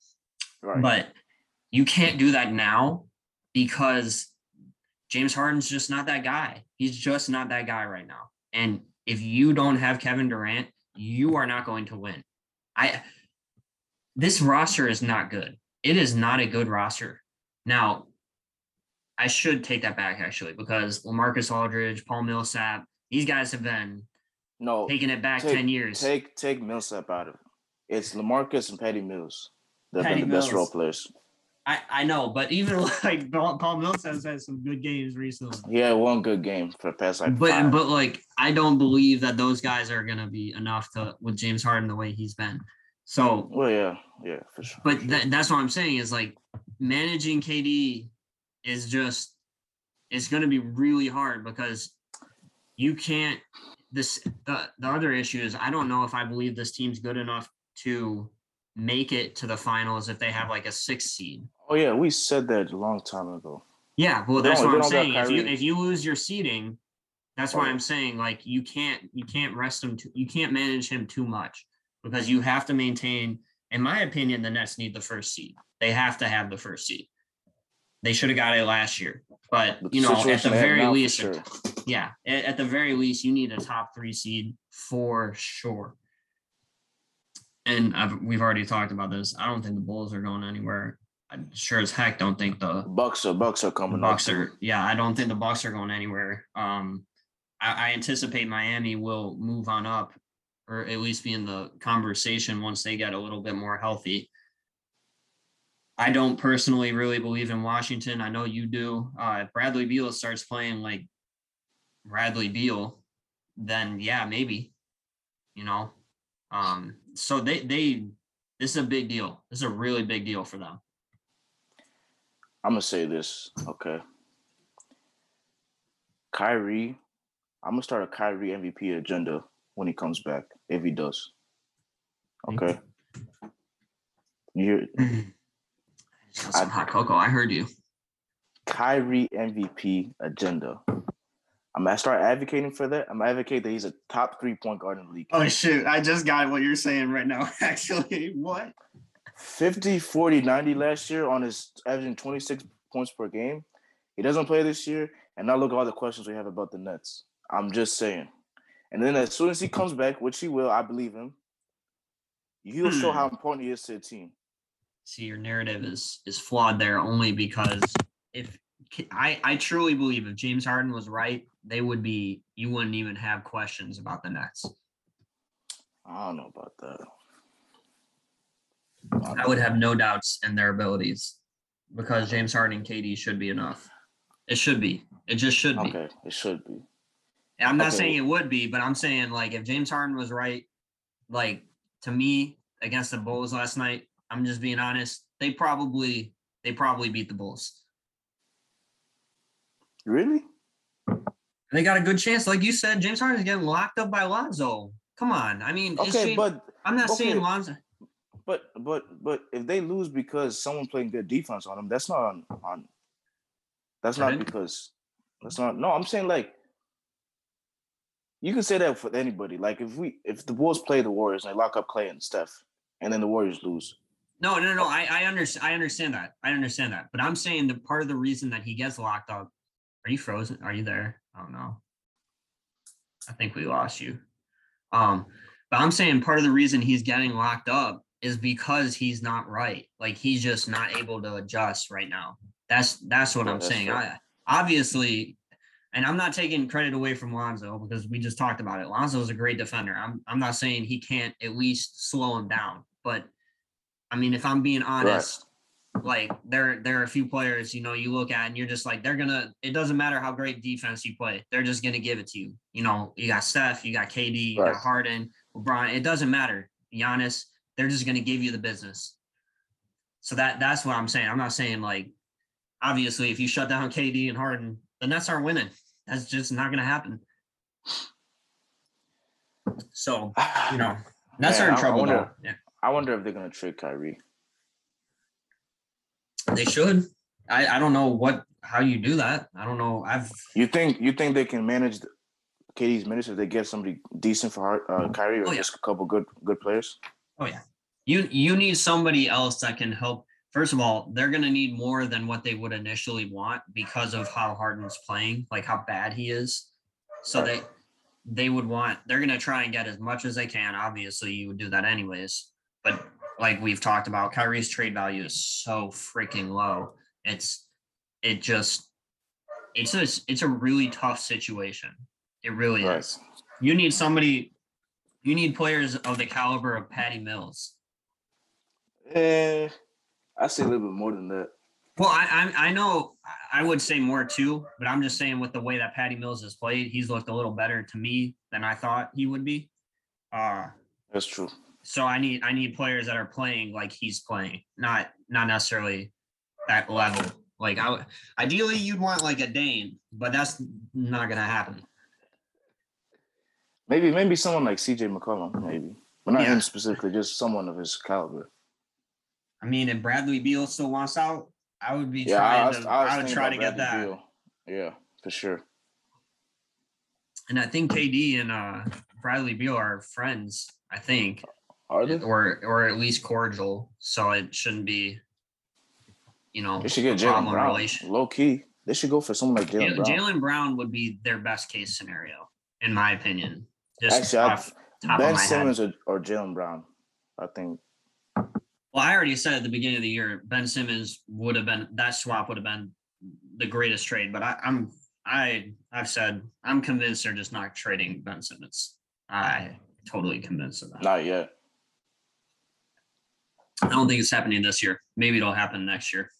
Right. But you can't do that now because James Harden's just not that guy. He's just not that guy right now. And if you don't have Kevin Durant, you are not going to win. I this roster is not good. It is not a good roster. Now, I should take that back actually because Lamarcus Aldridge, Paul Millsap, these guys have been no. taking it back take, 10 years. Take take Millsap out of it. It's Lamarcus and Patty Mills. They've Patty been the best role players. I, I know, but even like Paul Millsap's had some good games recently. Yeah, one good game for the past like but five. but like I don't believe that those guys are gonna be enough to with James Harden the way he's been. So, well, yeah, yeah, for sure. but tha- that's what I'm saying is like managing KD is just it's gonna be really hard because you can't. This the the other issue is I don't know if I believe this team's good enough to make it to the finals if they have like a six seed. Oh yeah, we said that a long time ago. Yeah, well, that's don't- what I'm saying. If you if you lose your seeding, that's why Oh. I'm saying like you can't you can't rest him. Too, you can't manage him too much because you have to maintain. In my opinion, the Nets need the first seed. They have to have the first seed. They should have got it last year, but you know, at the situation they have very least, sure. yeah, at, at the very least, you need a top three seed for sure. And I've, we've already talked about this. I don't think the Bulls are going anywhere. I sure as heck don't think the Bucks are Bucks are coming Bucks are, yeah, I don't think the Bucks are going anywhere. Um, I, I anticipate Miami will move on up, or at least be in the conversation once they get a little bit more healthy. I don't personally really believe in Washington. I know you do. Uh, if Bradley Beal starts playing like Bradley Beal, then yeah, maybe. You know, um, so they they this is a big deal. This is a really big deal for them. I'm gonna say this, okay. Kyrie, I'm gonna start a Kyrie MVP agenda when he comes back, if he does. Okay. You hear Just got some hot cocoa. I heard you. Kyrie MVP agenda. I'm gonna start advocating for that. I'm gonna advocate that he's a top three point guard in the league. Oh shoot, I just got what you're saying right now. Actually, what? 50, 40, 90 last year on his averaging 26 points per game. He doesn't play this year. And now look at all the questions we have about the Nets. I'm just saying. And then as soon as he comes back, which he will, I believe him, he'll show Hmm. how important he is to the team. See, your narrative is is flawed there only because if I I truly believe if James Harden was right, they would be you wouldn't even have questions about the Nets. I don't know about that. I would have no doubts in their abilities because James Harden and KD should be enough. It should be. It just should be. Okay, it should be. And I'm not Okay. saying it would be, but I'm saying like if James Harden was right, like to me against the Bulls last night, I'm just being honest. They probably they probably beat the Bulls. Really? They got a good chance, like you said. James Harden's getting locked up by Lonzo. Come on, I mean, Okay, James- but I'm not saying okay. Lonzo. but but but if they lose because someone playing good defense on them, that's not on on. That's not because that's not. No, I'm saying like. You can say that for anybody. Like if we if the Bulls play the Warriors and they lock up Klay and Steph, and then the Warriors lose. No, no, no. I I understand. I understand that. I understand that. But I'm saying that part of the reason that he gets locked up. Are you frozen? Are you there? I don't know. I think we lost you. Um, but I'm saying part of the reason he's getting locked up is because he's not right. Like he's just not able to adjust right now. That's that's what I'm that's saying. fair. I obviously, and I'm not taking credit away from Lonzo because we just talked about it. Lonzo is a great defender. I'm I'm not saying he can't at least slow him down, but I mean, if I'm being honest, like there there are a few players you know you look at and you're just like they're gonna. It doesn't matter how great defense you play, they're just gonna give it to you. You know, you got Steph, you got KD, you Right. got Harden, LeBron. It doesn't matter. Giannis, they're just gonna give you the business. So that that's what I'm saying. I'm not saying like obviously if you shut down KD and Harden, the Nets aren't winning. That's just not gonna happen. So you know, Nets Man, are in I- I trouble wonder-. Yeah. I wonder if they're gonna trade Kyrie. They should. I, I don't know what how you do that. I don't know. I've You think you think they can manage the, KD's minutes if they get somebody decent for uh, Kyrie or Oh, yeah. just a couple good good players? oh yeah. You you need somebody else that can help. First of all, they're gonna need more than what they would initially want because of how Harden's playing, like how bad he is. So Right. they they would want they're gonna try and get as much as they can. Obviously, you would do that anyways. But like we've talked about, Kyrie's trade value is so freaking low. It's it just it's a it's a really tough situation. It really Right. is. You need somebody. You need players of the caliber of Patty Mills. Eh, I say a little bit more than that. Well, I, I I know I would say more too, but I'm just saying with the way that Patty Mills has played, he's looked a little better to me than I thought he would be. Uh That's true. So I need I need players that are playing like he's playing, not not necessarily that level. Like I ideally you'd want like a Dame, but that's not gonna happen. Maybe maybe someone like CJ McCollum, maybe. But not Yeah. him specifically, just someone of his caliber. I mean, if Bradley Beal still wants out, I would be Yeah, trying I, was, to. I, I would try to about get that. Beal. Yeah, for sure. And I think KD and uh, Bradley Beal are friends. I think, Are they? or or at least cordial. So it shouldn't be, you know, They should get Jaylen Brown. relation. Low key, they should go for someone like Jalen Jaylen Brown. Jaylen Brown would be their best case scenario, in my opinion. Just Actually, I- off top ben of my head. Simmons or, or Jaylen Brown. I think. Well, I already said at the beginning of the year, Ben Simmons would have been that swap would have been the greatest trade. But I, I'm I I've said I'm convinced they're just not trading Ben Simmons. I totally convinced of that. Not yet. I don't think it's happening this year. Maybe it'll happen next year,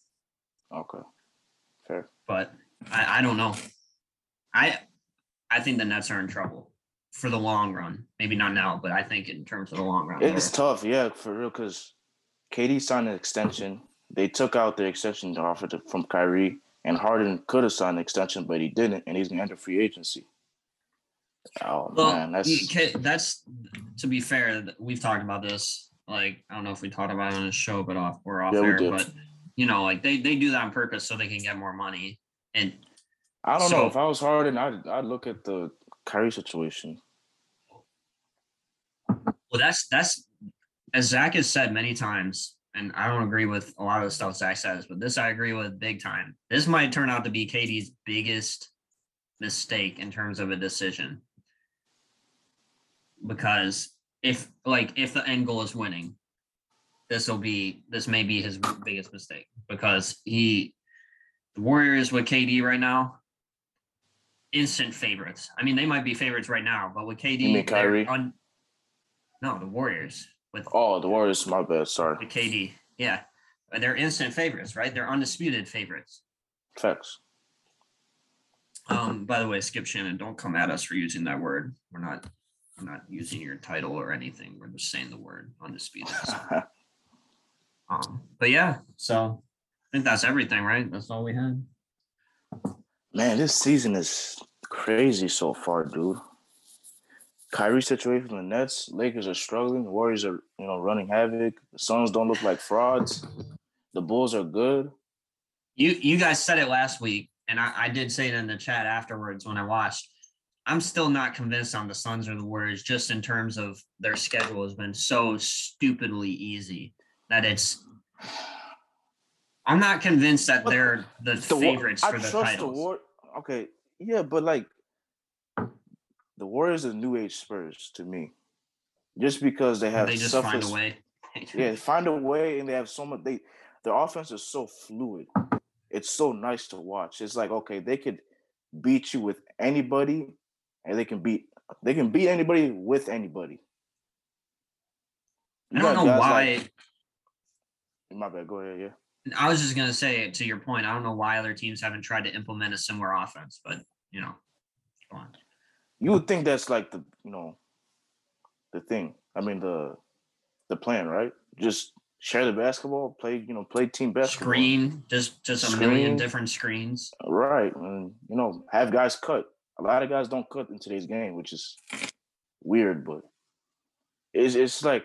Okay. Fair. but I, I don't know. I I think the Nets are in trouble for the long run. Maybe not now, but I think in terms of the long run. It's tough, yeah, for real, because KD signed an extension. They took out the extension offer to, from Kyrie, and Harden could have signed an extension, but he didn't, and he's gonna enter free agency. Oh Well, man, that's that's to be fair. We've talked about this. Like I don't know if we talked about it on the show, but off we're off Yeah, air. did. But you know, like they they do that on purpose so they can get more money. And I don't so- know. If I was Harden, I'd I'd look at the Kyrie situation. well, that's that's as Zach has said many times, and I don't agree with a lot of the stuff Zach says, but this I agree with big time. This might turn out to be KD's biggest mistake in terms of a decision. Because if like if the end goal is winning, this will be this may be his biggest mistake because he the Warriors with KD right now, instant favorites. I mean, they might be favorites right now, but with KD, Kyrie? un- no, the Warriors with Oh, the Warriors. My bad. Sorry. with KD. Yeah, they're instant favorites, right? They're undisputed favorites. Facts. Um, by the way, Skip Shannon, don't come at us for using that word. We're not not using your title or anything. We're just saying the word undisputed. So, um, but yeah, so I think that's everything, right? That's all we had. Man, this season is crazy so far, dude. Kyrie situation from the Nets, Lakers are struggling, Warriors are, you know, running havoc. The Suns don't look like frauds. The Bulls are good. You you guys said it last week, and I, I did say it in the chat afterwards when I watched. I'm still not convinced on the Suns or the Warriors, just in terms of their schedule has been so stupidly easy that it's. I'm not convinced that But they're the, The favorites I for the titles. the War. Okay, yeah, but like the Warriors are new age Spurs to me, just because they have they just find a way. Yeah, find a way, and they have so much. They their offense is so fluid. It's so nice to watch. It's like okay, they could beat you with anybody, and they can beat they can beat anybody with anybody. I don't know why. like- my bad. Go ahead. Yeah. I was just gonna say to your point. I don't know why other teams haven't tried to implement a similar offense, but you know, go on. You would think that's like the you know the thing. I mean the the plan, right? Just share the basketball, play you know play team basketball. Screen, just just a million different screens. Right. And you know, have guys cut. A lot of guys don't cut in today's game, which is weird, but it's it's like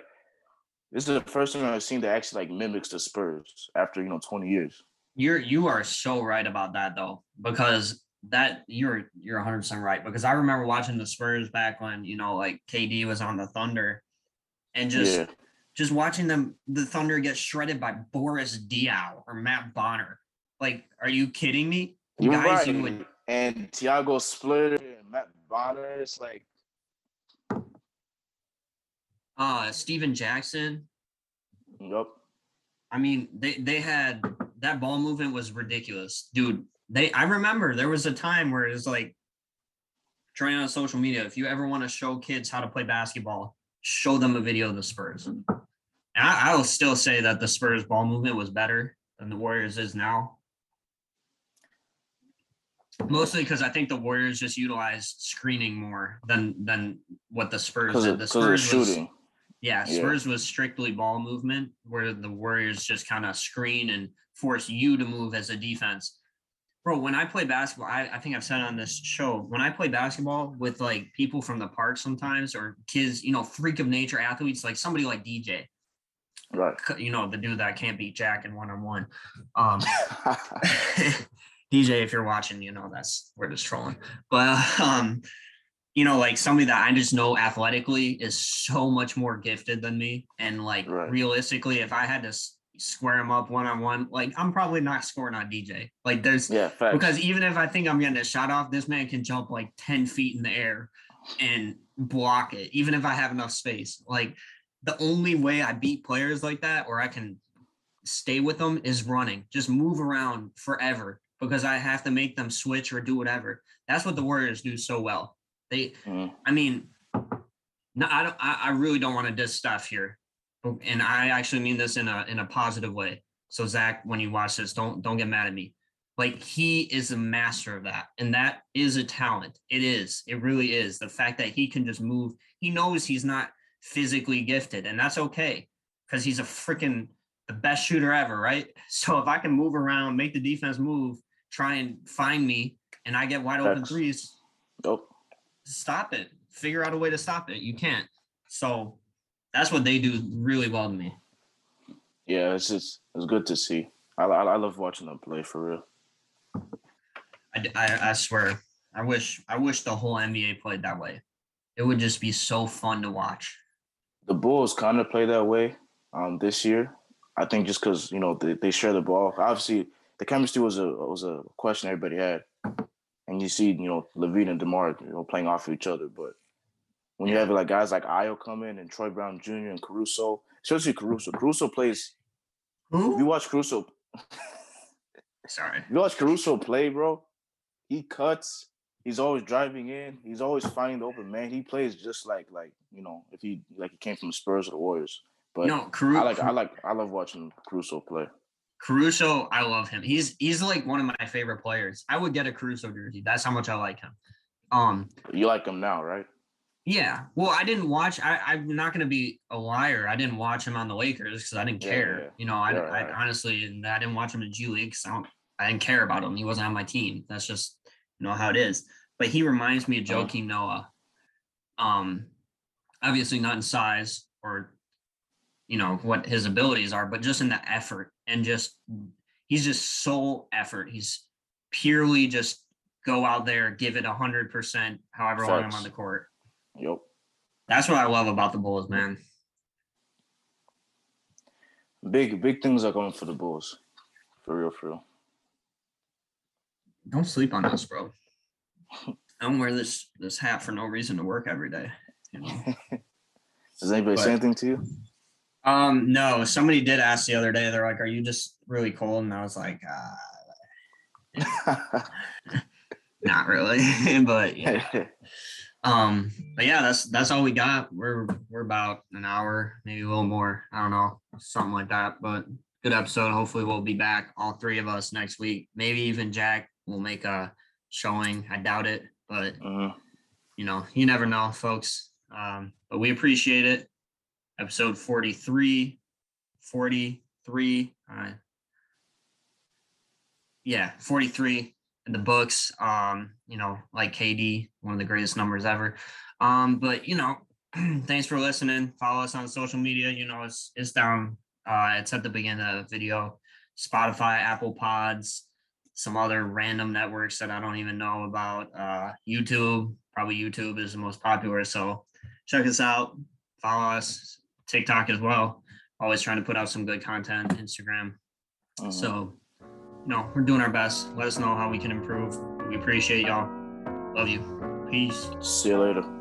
this is the first time I've seen that actually like mimics the Spurs after, you know, 20 years. You're you are so right about that though, because that you're you're 100 percent right. Because I remember watching the Spurs back when you know like KD was on the Thunder, and just yeah. just watching them the Thunder get shredded by Boris Diaw or Matt Bonner. Like, are you kidding me? You're Guys right. you would And Tiago Splitter and Matt Bonner, it's like uh Stephen Jackson. Yep. I mean, they they had that ball movement was ridiculous, dude. They I remember there was a time where it was like trying on social media. If you ever want to show kids how to play basketball, show them a video of the Spurs. And I, I will still say that the Spurs ball movement was better than the Warriors is now. Mostly because I think the Warriors just utilize screening more than than what the Spurs did. of the Spurs was- shooting. yeah, Yeah. Spurs was strictly ball movement, where the Warriors just kind of screen and force you to move as a defense. Bro, when I play basketball, I, I think I've said on this show, when I play basketball with like people from the park sometimes or kids, you know, freak of nature athletes, like somebody like DJ, Right. you know, the dude that can't beat Jack in one on one. Um, DJ, if you're watching, you know that's we're just trolling. But um, you know, like somebody that I just know athletically is so much more gifted than me, and like Right. realistically, if I had to square him up one on one, like I'm probably not scoring on DJ. Like there's yeah, facts. because even if I think I'm getting a shot off, this man can jump like 10 feet in the air and block it, even if I have enough space. Like the only way I beat players like that or I can stay with them is running, just move around forever because I have to make them switch or do whatever. That's what the Warriors do so well. They, Mhm. I mean, no, I don't, I, I really don't want to diss Steph here. And I actually mean this in a in a positive way. So Zach, when you watch this, don't don't get mad at me. Like he is a master of that, and that is a talent. It is. It really is. The fact that he can just move. He knows he's not physically gifted, and that's okay because he's a freaking the best shooter ever, right? So if I can move around, make the defense move, try and find me, and I get wide open threes, Nope. stop it. Figure out a way to stop it. You can't. So that's what they do really well to me. Yeah, it's just it's good to see. I I, I love watching them play for real. I I swear. I wish I wish the whole NBA played that way. It would just be so fun to watch. The Bulls kind of play that way um, this year. I think just because you know they, they share the ball. Obviously, the chemistry was a was a question everybody had, and you see you know LaVine and Demar you know playing off of each other. But when you have like guys like Ayo come in and Troy Brown Jr. and Caruso, especially Caruso, Caruso plays. If you watch Caruso, Sorry. if you watch Caruso play, bro, he cuts. He's always driving in. He's always finding the open man. He plays just like like you know if he like he came from the Spurs or the Warriors. But no, Caru- I like I like I love watching Caruso play. Caruso. I love him. He's he's like one of my favorite players. I would get a Caruso jersey. That's how much I like him. Um, You like him now, right? yeah. Well, I didn't watch. I, I'm not gonna be a liar. I didn't watch him on the Lakers because I didn't care. yeah. You know, I, Yeah, I right. honestly, and I didn't watch him in G League. So I, don't, I didn't care about him. He wasn't on my team. That's just you know how it is. But he reminds me of Uh-huh. Joakim Noah. Um, obviously not in size or you know what his abilities are, but just in the effort and just he's just so effort. He's purely just go out there, give it a hundred percent, however long I'm on the court. Yep. That's what I love about the Bulls, man. Big big things are going for the Bulls. For real, for real. Don't sleep on us, bro. I don't wear this this hat for no reason to work every day. You know. Does anybody But- say anything to you? Um, no, somebody did ask the other day, they're like, Are you just really cold? And I was like, uh, not really. but yeah. Um, but yeah, that's that's all we got. We're we're about an hour, maybe a little more. I don't know, something like that. But good episode. Hopefully we'll be back, all three of us next week. Maybe even Jack will make a showing. I doubt it, but Mhm. you know, you never know, folks. Um, but we appreciate it. Episode 43, 43. Uh, yeah, 43 in the books. Um, you know, like KD, one of the greatest numbers ever. Um, but you know, thanks for listening. Follow us on social media. You know, it's it's down. Uh, it's at the beginning of the video. Spotify, Apple Pods, some other random networks that I don't even know about. Uh, YouTube, probably YouTube is the most popular. So check us out. Follow us. TikTok as well. Always trying to put out some good content. Instagram. Mhm. So, no, we're doing our best. Let us know how we can improve. We appreciate y'all. Love you. Peace. See you later.